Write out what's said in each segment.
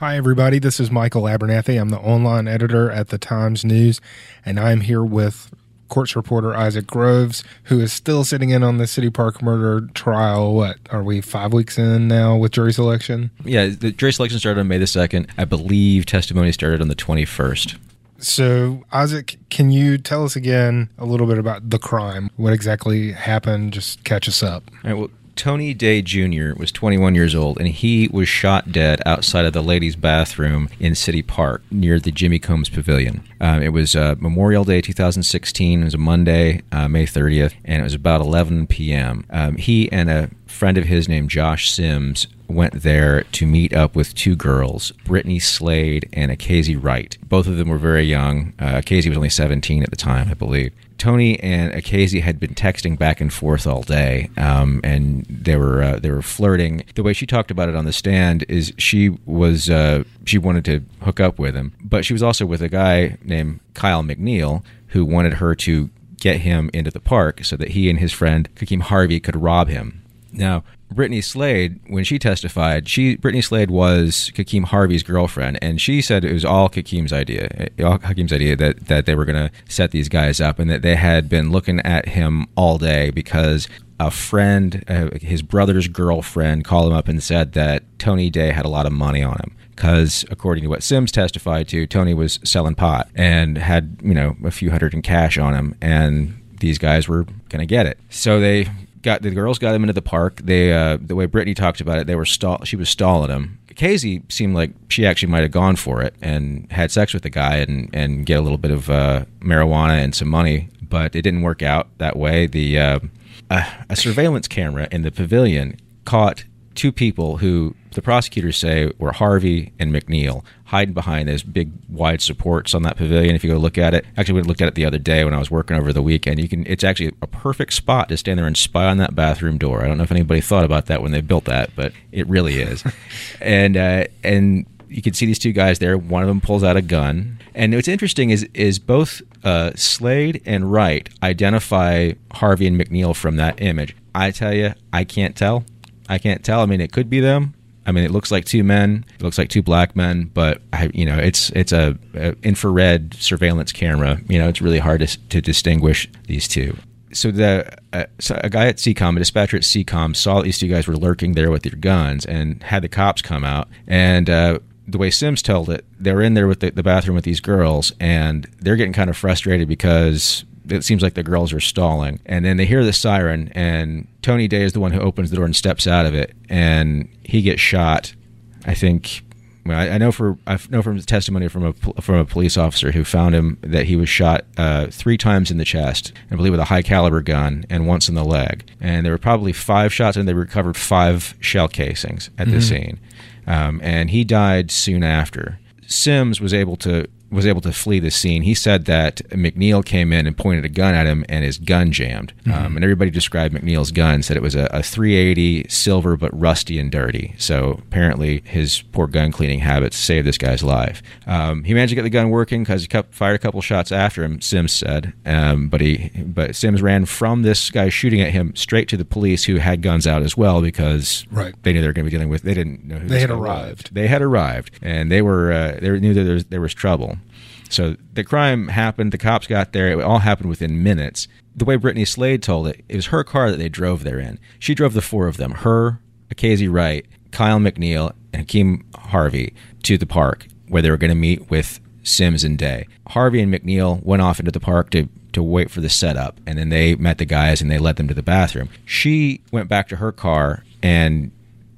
Hi, everybody. This is Michael Abernathy. I'm the online editor at the Times News, and I'm here with courts reporter Isaac Groves, who is still sitting in on the City Park murder trial. What are we five weeks in now with jury selection? Yeah, the jury selection started on May the 2nd. I believe testimony started on the 21st. So, Isaac, can you tell us again a little bit about the crime? What exactly happened? Just catch us up. All right, well, Tony Daye Jr. was 21 years old, and he was shot dead outside of the ladies' bathroom in City Park near the Jimmy Combs Pavilion. Um, it was uh, Memorial Day 2016. It was a Monday, uh, May 30th, and it was about 11 p.m. Um, he and a friend of his named Josh Sims went there to meet up with two girls, Brittany Slade and Acazie Wright. Both of them were very young. Uh, Acazie was only 17 at the time, I believe. Tony and Acazie had been texting back and forth all day, um, and they were uh, they were flirting. The way she talked about it on the stand is she was uh, she wanted to hook up with him, but she was also with a guy named Kyle McNeil who wanted her to get him into the park so that he and his friend Khakim Harvey could rob him. Now, Brittany Slade, when she testified, she Brittany Slade was Khakim Harvey's girlfriend, and she said it was all Khakim's idea, all Khakim's idea that that they were going to set these guys up, and that they had been looking at him all day because a friend, uh, his brother's girlfriend, called him up and said that Tony Daye had a lot of money on him because according to what Sims testified to, Tony was selling pot and had you know a few hundred in cash on him, and these guys were going to get it. So they got the girls got him into the park. They uh, the way Brittany talked about it, they were stall. She was stalling him. Casey seemed like she actually might have gone for it and had sex with the guy and and get a little bit of uh, marijuana and some money, but it didn't work out that way. The uh, a surveillance camera in the pavilion caught two people who the prosecutors say were Harvey and McNeil hiding behind those big wide supports on that pavilion. If you go look at it, actually, we looked at it the other day when I was working over the weekend. You can, it's actually a perfect spot to stand there and spy on that bathroom door. I don't know if anybody thought about that when they built that, but it really is. and uh, and you can see these two guys there. One of them pulls out a gun, and what's interesting is is both uh, Slade and Wright identify Harvey and McNeil from that image. I tell you, I can't tell. I can't tell. I mean, it could be them. I mean, it looks like two men. It looks like two black men, but I, you know, it's it's a, a infrared surveillance camera. You know, it's really hard to, to distinguish these two. So the uh, so a guy at CCOM, a dispatcher at CCOM, saw these two guys were lurking there with their guns and had the cops come out. And uh, the way Sims told it, they're in there with the, the bathroom with these girls, and they're getting kind of frustrated because it seems like the girls are stalling. And then they hear the siren, and Tony Daye is the one who opens the door and steps out of it, and he gets shot. I think. Well, I, I know for I know from testimony from a from a police officer who found him that he was shot uh, three times in the chest, I believe with a high caliber gun, and once in the leg. And there were probably five shots, and they recovered five shell casings at mm-hmm. the scene. Um, and he died soon after. Sims was able to was able to flee the scene. He said that McNeil came in and pointed a gun at him, and his gun jammed. Mm-hmm. Um, and everybody described McNeil's gun, said it was a, a, 380 silver but rusty and dirty. So apparently, his poor gun cleaning habits saved this guy's life. Um, he managed to get the gun working because he kept, fired a couple shots after him. Sims said, um, but he but Sims ran from this guy shooting at him straight to the police, who had guns out as well because right. they knew they were going to be dealing with. They didn't know who they had arrived. Was. They had arrived, and they were uh, they knew that there was, there was trouble. So the crime happened. The cops got there. It all happened within minutes. The way Brittany Slade told it, it was her car that they drove there in. She drove the four of them her, Acazie Wright, Kyle McNeil, and Khakim Harvey to the park where they were going to meet with Sims and Daye. Harvey and McNeil went off into the park to to wait for the setup, and then they met the guys and they led them to the bathroom. She went back to her car and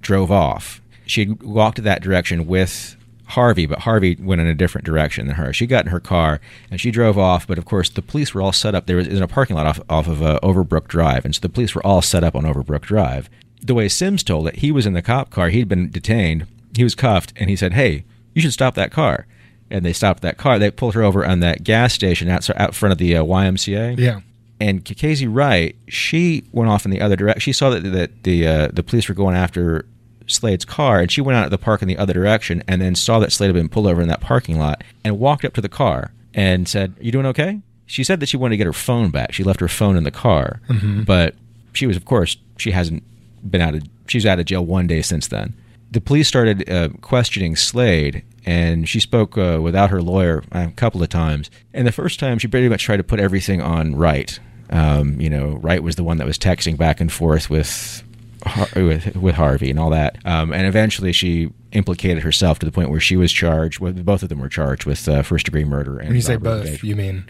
drove off. She walked that direction with Harvey, but Harvey went in a different direction than her. She got in her car and she drove off, but of course the police were all set up. There was in a parking lot off, off of uh, Overbrook Drive, and so the police were all set up on Overbrook Drive. The way Sims told it, he was in the cop car. He'd been detained. He was cuffed, and he said, "Hey, you should stop that car." And they stopped that car. They pulled her over on that gas station out, out front of the uh, YMCA. Yeah and Casey Wright, she went off in the other direction. She saw that, that the uh, the police were going after Slade's car, and she went out of the park in the other direction, and then saw that Slade had been pulled over in that parking lot, and walked up to the car and said, "You doing okay?" She said that she wanted to get her phone back. She left her phone in the car, mm-hmm. but she was, of course, she hasn't been out of. She's out of jail one day since then. the police started uh, questioning Slade, and she spoke uh, without her lawyer a couple of times. And the first time, she pretty much tried to put everything on Wright. Um, you know, Wright was the one that was texting back and forth with with, with Harvey and all that. Um, and eventually, she implicated herself to the point where she was charged. With, both of them were charged with uh, first degree murder. And When you say both, engagement. you mean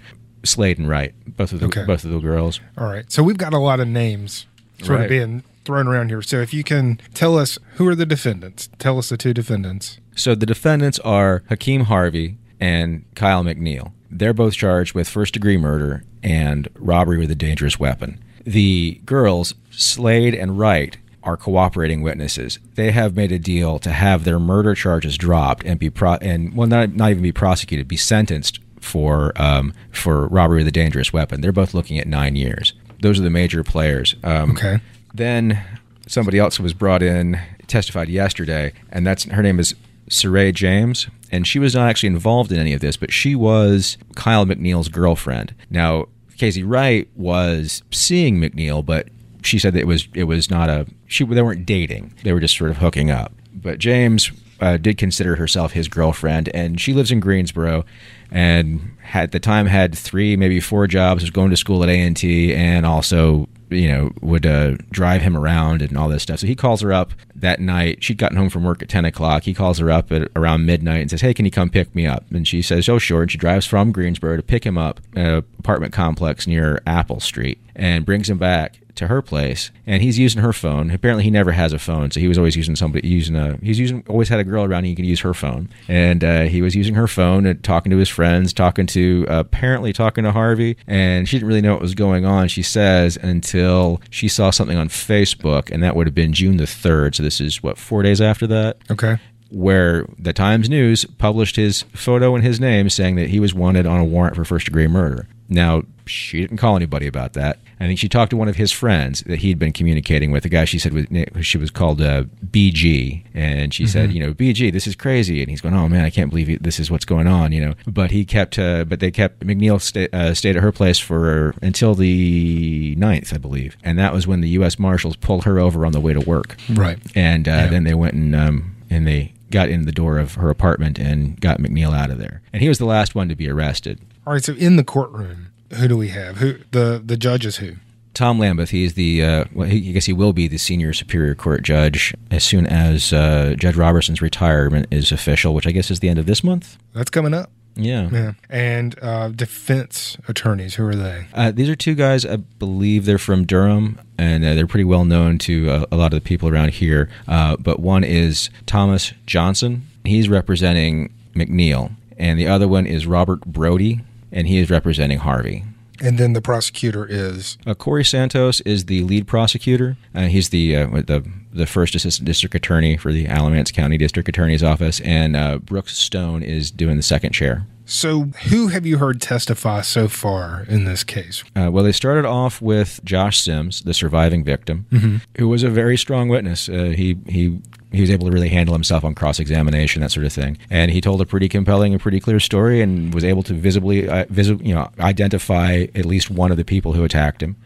Slade and Wright, both of the Okay. both of the girls. all right. So we've got a lot of names sort Right. of being thrown around here. So if you can tell us who are the defendants, tell us the two defendants. So the defendants are Khakim Harvey and Kyle McNeil. They're both charged with first degree murder and robbery with a dangerous weapon. The girls, Slade and Wright, are cooperating witnesses. They have made a deal to have their murder charges dropped and be pro- and well not not even be prosecuted, be sentenced for um, for robbery with a dangerous weapon. They're both looking at nine years. Those are the major players. Um, Okay. then somebody else was brought in, testified yesterday, and that's her name is Saray James, and she was not actually involved in any of this, but she was Kyle McNeil's girlfriend. Now, Casey Wright was seeing McNeil, but she said that it was it was not a she they weren't dating; they were just sort of hooking up. But James uh, did consider herself his girlfriend, and she lives in Greensboro, and had, at the time had three, maybe four jobs. Was going to school at A and T, and also you know would uh, drive him around and all this stuff. So he calls her up that night. She'd gotten home from work at ten o'clock. He calls her up at around midnight and says, "Hey, can you come pick me up?" And she says, "Oh, sure." And she drives from Greensboro to pick him up at an apartment complex near Apple Street and brings him back to her place and he's using her phone apparently he never has a phone so he was always using somebody using a he's using always had a girl around and he could use her phone and uh, he was using her phone and talking to his friends talking to uh, apparently talking to harvey and she didn't really know what was going on she says until she saw something on facebook and that would have been june the 3rd so this is what four days after that Okay. where the Times News published his photo and his name saying that he was wanted on a warrant for first degree murder. Now, she didn't call anybody about that. I think she talked to one of his friends that he'd been communicating with, a guy she said was, she was called uh, BG. And she said, you know, BG, this is crazy. And he's going, oh man, I can't believe this is what's going on, you know. But he kept, uh, but they kept, McNeil sta- uh, stayed at her place for until the 9th, I believe. And that was when the U.S. Marshals pulled her over on the way to work Right. and uh, Yeah. then they went and um, and they got in the door of her apartment and got McNeil out of there. And he was the last one to be arrested. All right. So in the courtroom, who do we have? Who the the judge is who? Tom Lambeth, he's the, uh, well, he, I guess he will be the senior Superior Court judge as soon as uh, Judge Robertson's retirement is official, which I guess is the end of this month. That's coming up. Yeah. Yeah. And uh, defense attorneys, who are they? Uh, these are two guys, I believe they're from Durham, and uh, they're pretty well known to uh, a lot of the people around here. Uh, but one is Thomas Johnson. He's representing McNeil. And the other one is Robert Brody, and he is representing Harvey. And then the prosecutor is Uh, Corey Santos is the lead prosecutor. Uh, he's the uh, the the first assistant district attorney for the Alamance County District Attorney's Office, and uh, Brooks Stone is doing the second chair. So, who have you heard testify so far in this case? Uh, well, they started off with Josh Sims, the surviving victim, who was a very strong witness. Uh, he he he was able to really handle himself on cross examination, that sort of thing, and he told a pretty compelling and pretty clear story, and was able to visibly uh, visi- you know identify at least one of the people who attacked him.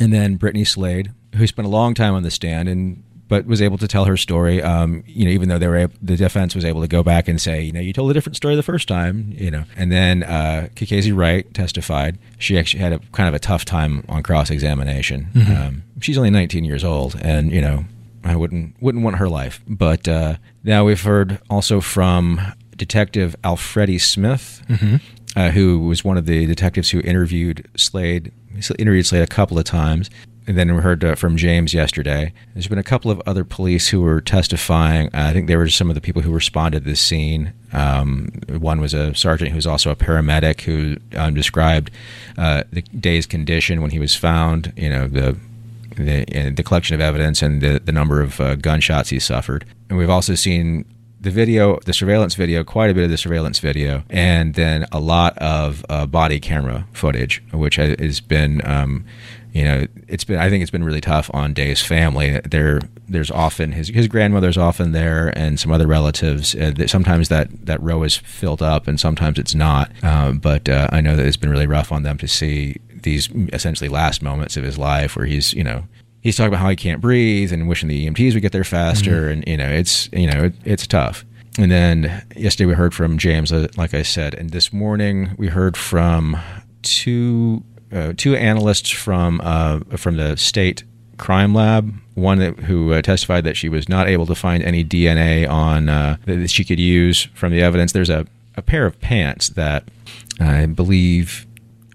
And then Brittany Slade, who spent a long time on the stand and but was able to tell her story. Um, you know, even though they were ab- the defense was able to go back and say, you know, you told a different story the first time. You know, and then uh, Kikazi Wright testified. She actually had a kind of a tough time on cross examination. Um, she's only 19 years old, and you know, I wouldn't wouldn't want her life. But uh, now we've heard also from Detective Alfredi Smith, uh, who was one of the detectives who interviewed Slade. He interviewed Slade a couple of times. And then we heard uh, from James yesterday. There's been a couple of other police who were testifying. Uh, I think they were some of the people who responded to the scene. Um, one was a sergeant who was also a paramedic who um, described uh, the Daye's condition when he was found. You know the the, and the collection of evidence and the, the number of uh, gunshots he suffered. And we've also seen the video, the surveillance video, quite a bit of the surveillance video, and then a lot of uh, body camera footage, which ha- has been, um, you know, it's been. I think it's been really tough on Daye's family. There, there's often his his grandmother's often there, and some other relatives. Uh, sometimes that that row is filled up, and sometimes it's not. Um, but uh, I know that it's been really rough on them to see these essentially last moments of his life where he's you know he's talking about how he can't breathe and wishing the EMTs would get there faster, and you know, it's you know, it, it's tough. And then yesterday we heard from James, uh, like I said, and this morning we heard from two uh, two analysts from uh, from the state crime lab. One that, who uh, testified that she was not able to find any DNA on uh, that she could use from the evidence. There's a, a pair of pants that I believe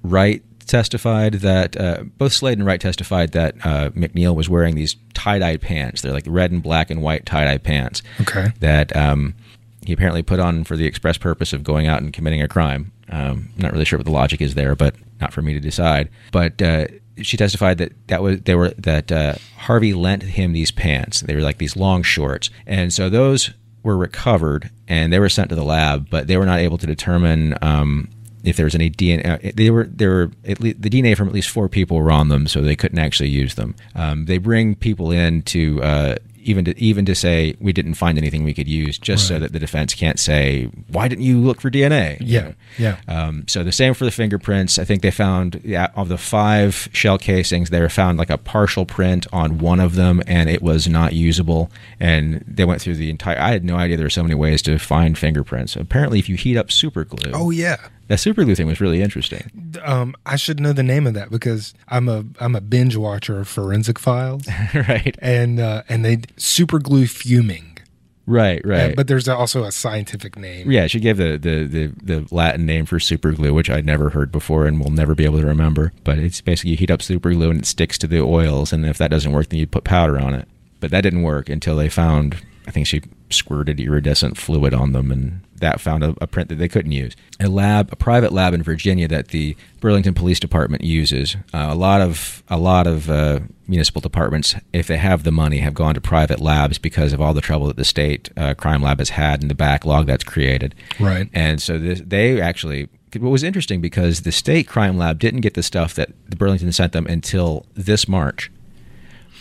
Wright testified that uh, both Slade and Wright testified that uh, McNeil was wearing these tie-dye pants. They're like red and black and white tie-dye pants. Okay. That um, he apparently put on for the express purpose of going out and committing a crime. Um, not really sure what the logic is there, but not for me to decide. But uh, she testified that that was they were that uh, Harvey lent him these pants. They were like these long shorts, and so those were recovered and they were sent to the lab, but they were not able to determine um, if there was any DNA. They were there were at least, the DNA from at least four people were on them, so they couldn't actually use them. Um, they bring people in to uh, even to even to say we didn't find anything we could use, just so that the defense can't say why didn't you look for DNA? Yeah. Yeah. Um, so the same for the fingerprints. I think they found yeah, of the five shell casings, they found like a partial print on one of them, and it was not usable. And they went through the entire. I had no idea there were so many ways to find fingerprints. Apparently, if you heat up super glue, Oh yeah. That super glue thing was really interesting. Um, I should know the name of that because I'm a I'm a binge watcher of Forensic Files, right, and uh, and they super glue fuming. right, right. But there's also a scientific name. yeah, she gave the, the, the, the Latin name for super glue, which I'd never heard before and will never be able to remember. But it's basically you heat up super glue and it sticks to the oils, and if that doesn't work, then you put powder on it. But that didn't work until they found, I think she squirted iridescent fluid on them, and that found a, a print that they couldn't use. A lab, a private lab in Virginia that the Burlington Police Department uses. Uh, a lot of a lot of uh, municipal departments, if they have the money, have gone to private labs because of all the trouble that the state uh, crime lab has had and the backlog that's created. Right. And so this, they actually, what was interesting because the state crime lab didn't get the stuff that the Burlington sent them until this March,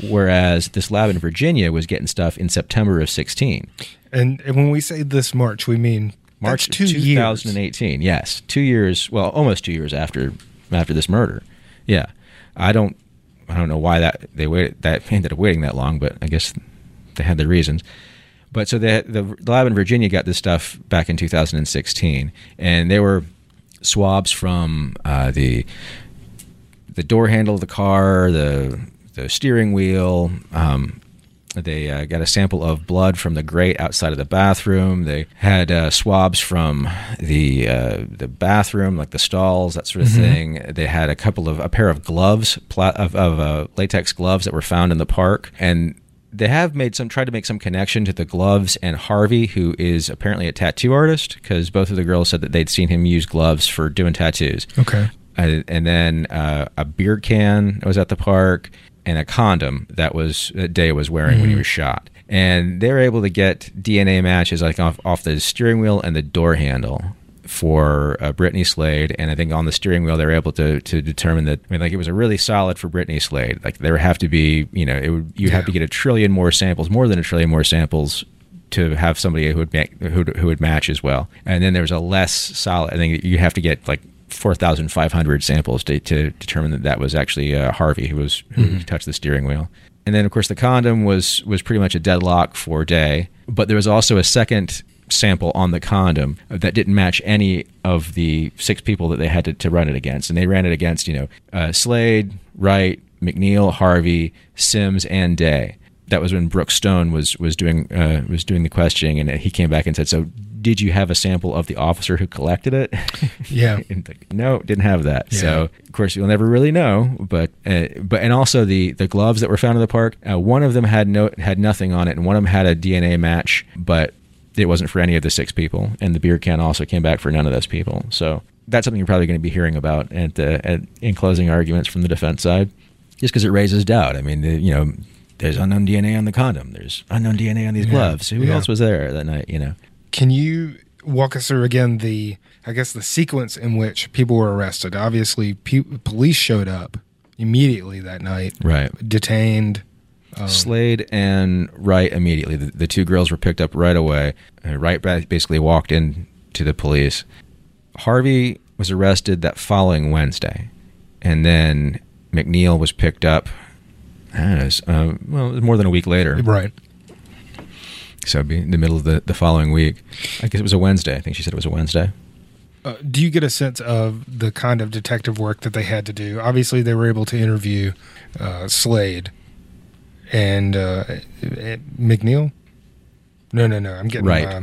whereas this lab in Virginia was getting stuff in September of 16. And, and when we say this March, we mean March that's two years. 2018. Yes, two years. Well, almost two years after after this murder. Yeah, I don't I don't know why that they waited that ended up waiting that long, but I guess they had their reasons. But so the the lab in Virginia got this stuff back in 2016, and they were swabs from uh, the the door handle of the car, the the steering wheel. Um, they uh, got a sample of blood from the grate outside of the bathroom. They had uh, swabs from the uh, the bathroom, like the stalls, that sort of thing. They had a couple of a pair of gloves, pla- of, of uh, latex gloves that were found in the park, and they have made some tried to make some connection to the gloves and Harvey, who is apparently a tattoo artist, because both of the girls said that they'd seen him use gloves for doing tattoos. Okay. Uh, and then uh, a beer can that was at the park and a condom that was that Daye was wearing when he was shot. And they were able to get DNA matches like off, off the steering wheel and the door handle for uh, Brittany Slade. And I think on the steering wheel they were able to to determine that. I mean, like it was a really solid for Brittany Slade. Like there would have to be, you know, it would you would have to get a trillion more samples, more than a trillion more samples to have somebody who would make, who who would match as well. And then there was a less solid. I think you have to get like. 4,500 samples to, to determine that that was actually uh, Harvey who was who touched the steering wheel. And then, of course, the condom was was pretty much a deadlock for Daye. But there was also a second sample on the condom that didn't match any of the six people that they had to, to run it against. And they ran it against, you know, uh, Slade, Wright, McNeil, Harvey, Sims, and Daye. That was when Brooke Stone was was doing uh, was doing the questioning, and he came back and said, "So, did you have a sample of the officer who collected it?" Yeah. Like, no, didn't have that. Yeah. So of course you'll never really know. But uh, but and also the the gloves that were found in the park, uh, one of them had no had nothing on it, and one of them had a DNA match, but it wasn't for any of the six people. And the beer can also came back for none of those people. So that's something you're probably going to be hearing about at the at, in closing arguments from the defense side, just because it raises doubt. I mean, the, you know. There's unknown DNA on the condom. There's unknown DNA on these Yeah. gloves. Who Yeah. else was there that night? You know. Can you walk us through again the, I guess, the sequence in which people were arrested? Obviously, pe- police showed up immediately that night, Right. detained. Um, Slade and Wright immediately. The, the two girls were picked up right away. Uh, Wright basically walked in to the police. Harvey was arrested that following Wednesday, and then McNeil was picked up. I don't know, it's, uh, well, it was more than a week later. Right. So it'd be in the middle of the, the following week. I guess it was a Wednesday. I think she said it was a Wednesday. Uh, do you get a sense of the kind of detective work that they had to do? Obviously, they were able to interview uh, Slade and uh, McNeil. No, no, no. I'm getting Right. uh,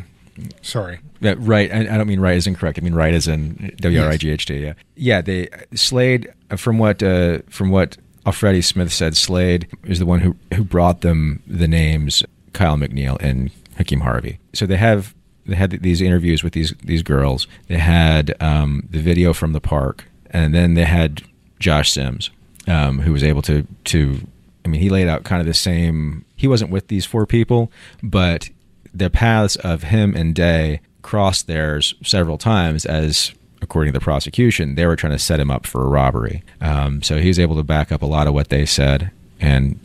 sorry. Yeah, right. I, I don't mean right as incorrect. I mean right as in W R I G H T. Yeah, yeah. They Slade uh, from what uh, from what Alfredi Smith said. Slade is the one who who brought them the names Kyle McNeil and Khakim Harvey. So they have they had these interviews with these these girls. They had um, the video from the park, and then they had Josh Sims, um, who was able to to. I mean, he laid out kind of the same. He wasn't with these four people, but the paths of him and Daye crossed theirs several times as according to the prosecution they were trying to set him up for a robbery um, so he was able to back up a lot of what they said and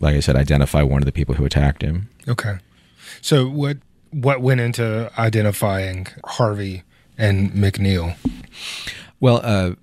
like i said identify one of the people who attacked him. Okay. So what what went into identifying Harvey and McNeil? well uh,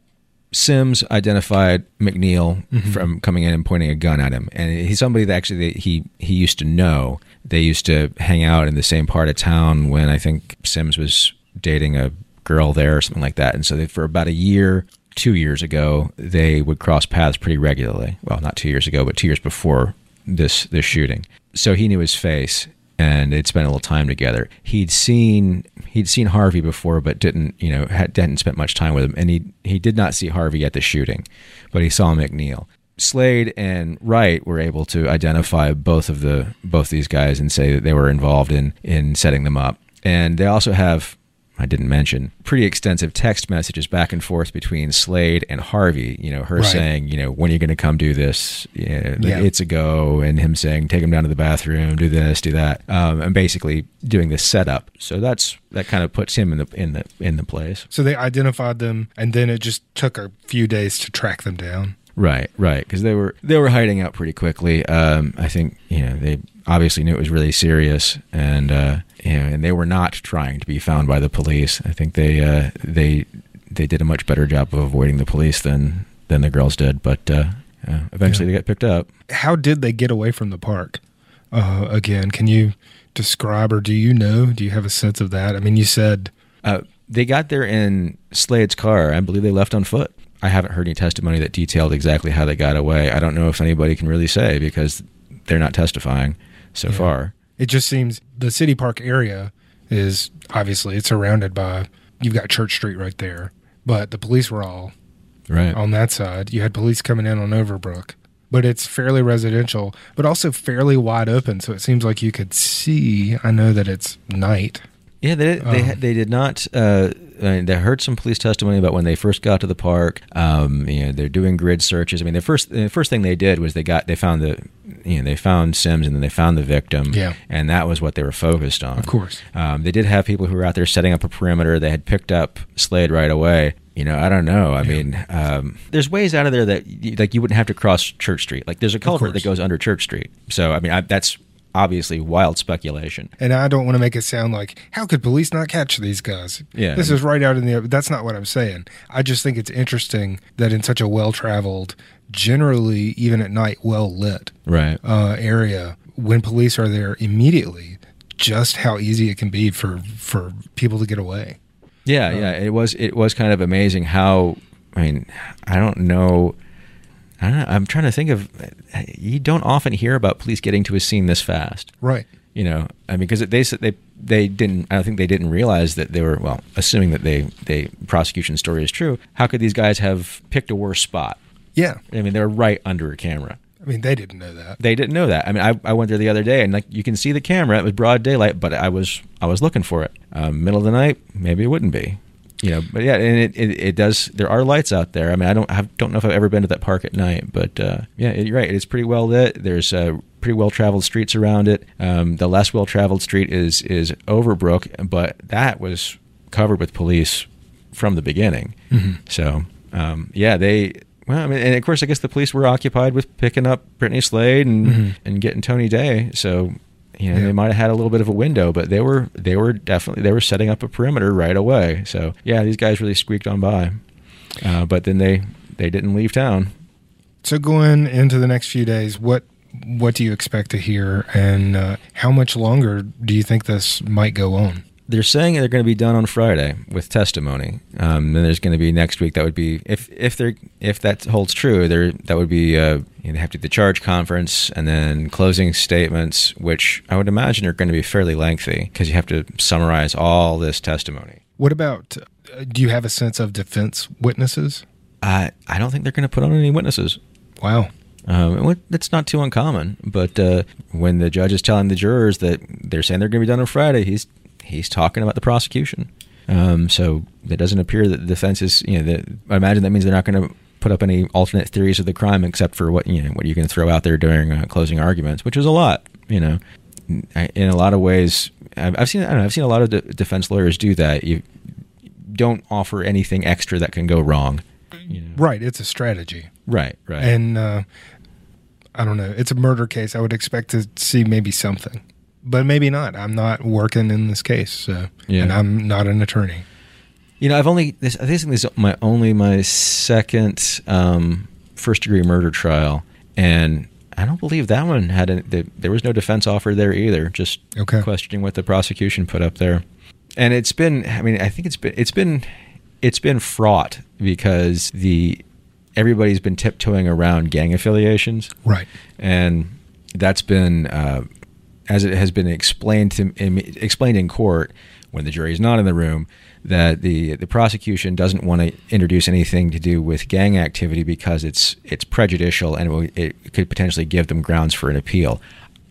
sims identified mcneil from coming in and pointing a gun at him. And he's somebody that actually that he he used to know. They used to hang out in the same part of town when i think sims was dating a girl there or something like that. And so they, for about a year two years ago they would cross paths pretty regularly well not two years ago but two years before this this shooting so he knew his face and they'd spent a little time together. He'd seen he'd seen Harvey before, but didn't you know had, hadn't spent much time with him, and he he did not see Harvey at the shooting, but he saw McNeil. Slade and Wright were able to identify both of the both these guys and say that they were involved in in setting them up, and they also have. I didn't mention pretty extensive text messages back and forth between Slade and Harvey. You know, her Right. saying, you know, when are you going to come do this? Yeah, Yeah. It's a go, and him saying, take him down to the bathroom, do this, do that, um, and basically doing the setup. So that's that kind of puts him in the in the in the place. So they identified them, and then it just took a few days to track them down. Right, right, because they were they were hiding out pretty quickly. Um, I think you know they obviously knew it was really serious, and uh, you know, and they were not trying to be found by the police. I think they uh, they they did a much better job of avoiding the police than than the girls did. But uh, eventually, they got picked up. How did they get away from the park? Uh, again, can you describe, or do you know? Do you have a sense of that? I mean, you said Uh, they got there in Slade's car. I believe they left on foot. I haven't heard any testimony that detailed exactly how they got away. I don't know if anybody can really say because they're not testifying so far. it just seems the city park area is obviously it's surrounded by you've got Church Street right there, but the police were all Right. on that side. You had police coming in on Overbrook, but it's fairly residential, but also fairly wide open. So it seems like you could see. I know that it's night. Yeah, they they, Um, they did not. Uh, I mean, they heard some police testimony about when they first got to the park. Um, you know, they're doing grid searches. I mean, the first the first thing they did was they got they found the you know they found Sims and then they found the victim. Yeah. and that was what they were focused on. Of course. um, they did have people who were out there setting up a perimeter. They had picked up Slade right away. You know, I don't know. I mean, um, there's ways out of there that you, like you wouldn't have to cross Church Street. Like there's a culvert that goes under Church Street. So I mean, I, that's obviously wild speculation. And I don't want to make it sound like how could police not catch these guys? Yeah. this is right out in the. That's not what I'm saying. I just think it's interesting that in such a well traveled, generally even at night, well lit Right. uh, area, when police are there immediately, just how easy it can be for for people to get away. Yeah, yeah. It was it was kind of amazing how I mean I don't know. I don't know, I'm trying to think of. You don't often hear about police getting to a scene this fast. Right. You know, I mean, because they said they they didn't. I don't think they didn't realize that they were well. Assuming that they they prosecution story is true, how could these guys have picked a worse spot? Yeah. I mean, they're right under a camera. I mean, they didn't know that. They didn't know that. I mean, I, I went there the other day, and like you can see the camera. It was broad daylight, but I was I was looking for it. Um, middle of the night, maybe it wouldn't be. You know, but yeah, and it, it, it does. There are lights out there. I mean, I don't have, don't know if I've ever been to that park at night, but uh, yeah, you're right. It's pretty well lit. There's uh, pretty well traveled streets around it. Um, the less well traveled street is is Overbrook, but that was covered with police from the beginning. So um, yeah, they. Well, I mean, and of course, I guess the police were occupied with picking up Brittany Slade and and getting Tony Daye. So you know, Yeah. they might have had a little bit of a window, but they were they were definitely they were setting up a perimeter right away. So yeah, these guys really squeaked on by, uh, but then they they didn't leave town. So going into the next few days, what what do you expect to hear, and uh, how much longer do you think this might go on? They're saying they're going to be done on Friday with testimony. Um, then there's going to be next week. That would be if if they if that holds true. There that would be uh, you have to do the charge conference and then closing statements, which I would imagine are going to be fairly lengthy because you have to summarize all this testimony. What about? Uh, do you have a sense of defense witnesses? I I don't think they're going to put on any witnesses. Wow. Um, it's not too uncommon, but uh, when the judge is telling the jurors that they're saying they're going to be done on Friday, he's he's talking about the prosecution. Um, so it doesn't appear that the defense is, you know, that, I imagine that means they're not going to put up any alternate theories of the crime except for what you know what you can throw out there during uh, closing arguments, which is a lot. You know, in a lot of ways, I've seen I don't know, I've seen a lot of de- defense lawyers do that. You don't offer anything extra that can go wrong. You know? Right, it's a strategy. Right, right, and uh, I don't know. It's a murder case. I would expect to see maybe something but maybe not. I'm not working in this case, so, yeah. and I'm not an attorney. You know, I've only this. I think this is my only my second um, first degree murder trial, and I don't believe that one had. A, the, there was no defense offer there either. Just okay. questioning what the prosecution put up there, and it's been. I mean, I think it's been. It's been. It's been fraught because the everybody's been tiptoeing around gang affiliations, right? And that's been uh, as it has been explained to explained in court when the jury is not in the room, that the the prosecution doesn't want to introduce anything to do with gang activity because it's it's prejudicial and it, will, it could potentially give them grounds for an appeal.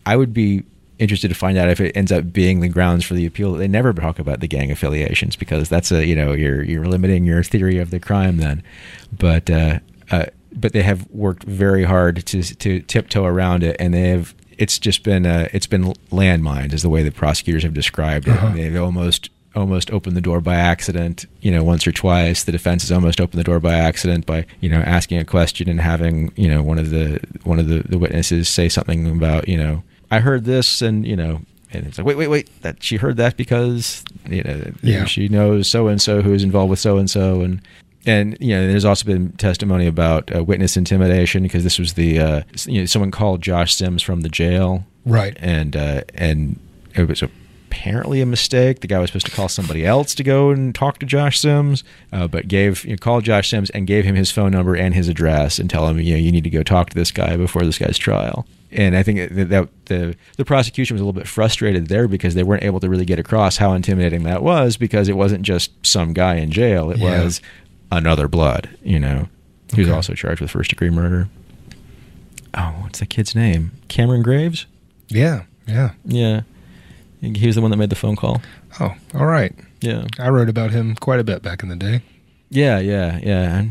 I would be interested to find out if it ends up being the grounds for the appeal. that They never talk about the gang affiliations because that's a you know you're you're limiting your theory of the crime then, but. Uh, uh, but they have worked very hard to to tiptoe around it, and they have it's just been uh, it's been landmines is the way the prosecutors have described it. Uh-huh. They've almost almost opened the door by accident, you know, once or twice. The defense has almost opened the door by accident by, you know, asking a question and having, you know, one of the one of the, the witnesses say something about, you know, I heard this and, you know, and it's like, wait, wait, wait, that she heard that because, you know, yeah. she knows so and so who is involved with so and so and and you know, there's also been testimony about uh, witness intimidation because this was the uh, you know someone called Josh Sims from the jail, right? And uh, and it was apparently a mistake. The guy was supposed to call somebody else to go and talk to Josh Sims, uh, but gave you know, called Josh Sims and gave him his phone number and his address and tell him you know you need to go talk to this guy before this guy's trial. And I think that, that the the prosecution was a little bit frustrated there because they weren't able to really get across how intimidating that was because it wasn't just some guy in jail. It yeah. was another blood, you know, who's okay. also charged with first degree murder. Oh, what's the kid's name? Cameron Graves? Yeah, yeah. Yeah. He was the one that made the phone call. Oh, all right. Yeah. I wrote about him quite a bit back in the day. Yeah, yeah, yeah.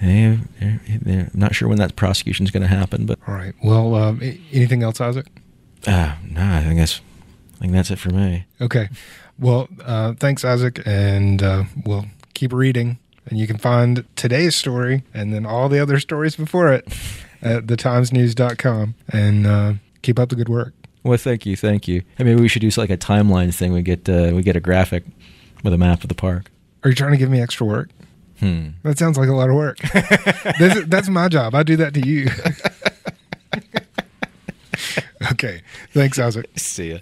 They, they're, they're not sure when that prosecution is going to happen, but. All right. Well, um, anything else, Isaac? Uh, no, I think that's, I think that's it for me. Okay. Well, uh, thanks, Isaac, and uh, we'll keep reading, and you can find today's story and then all the other stories before it at thetimesnews.com. And uh, keep up the good work. Well, thank you, thank you. Hey, maybe we should do like a timeline thing. We get uh, we get a graphic with a map of the park. Are you trying to give me extra work? Hmm. That sounds like a lot of work. that's, that's my job. I do that to you. okay. Thanks, Isaac. See ya.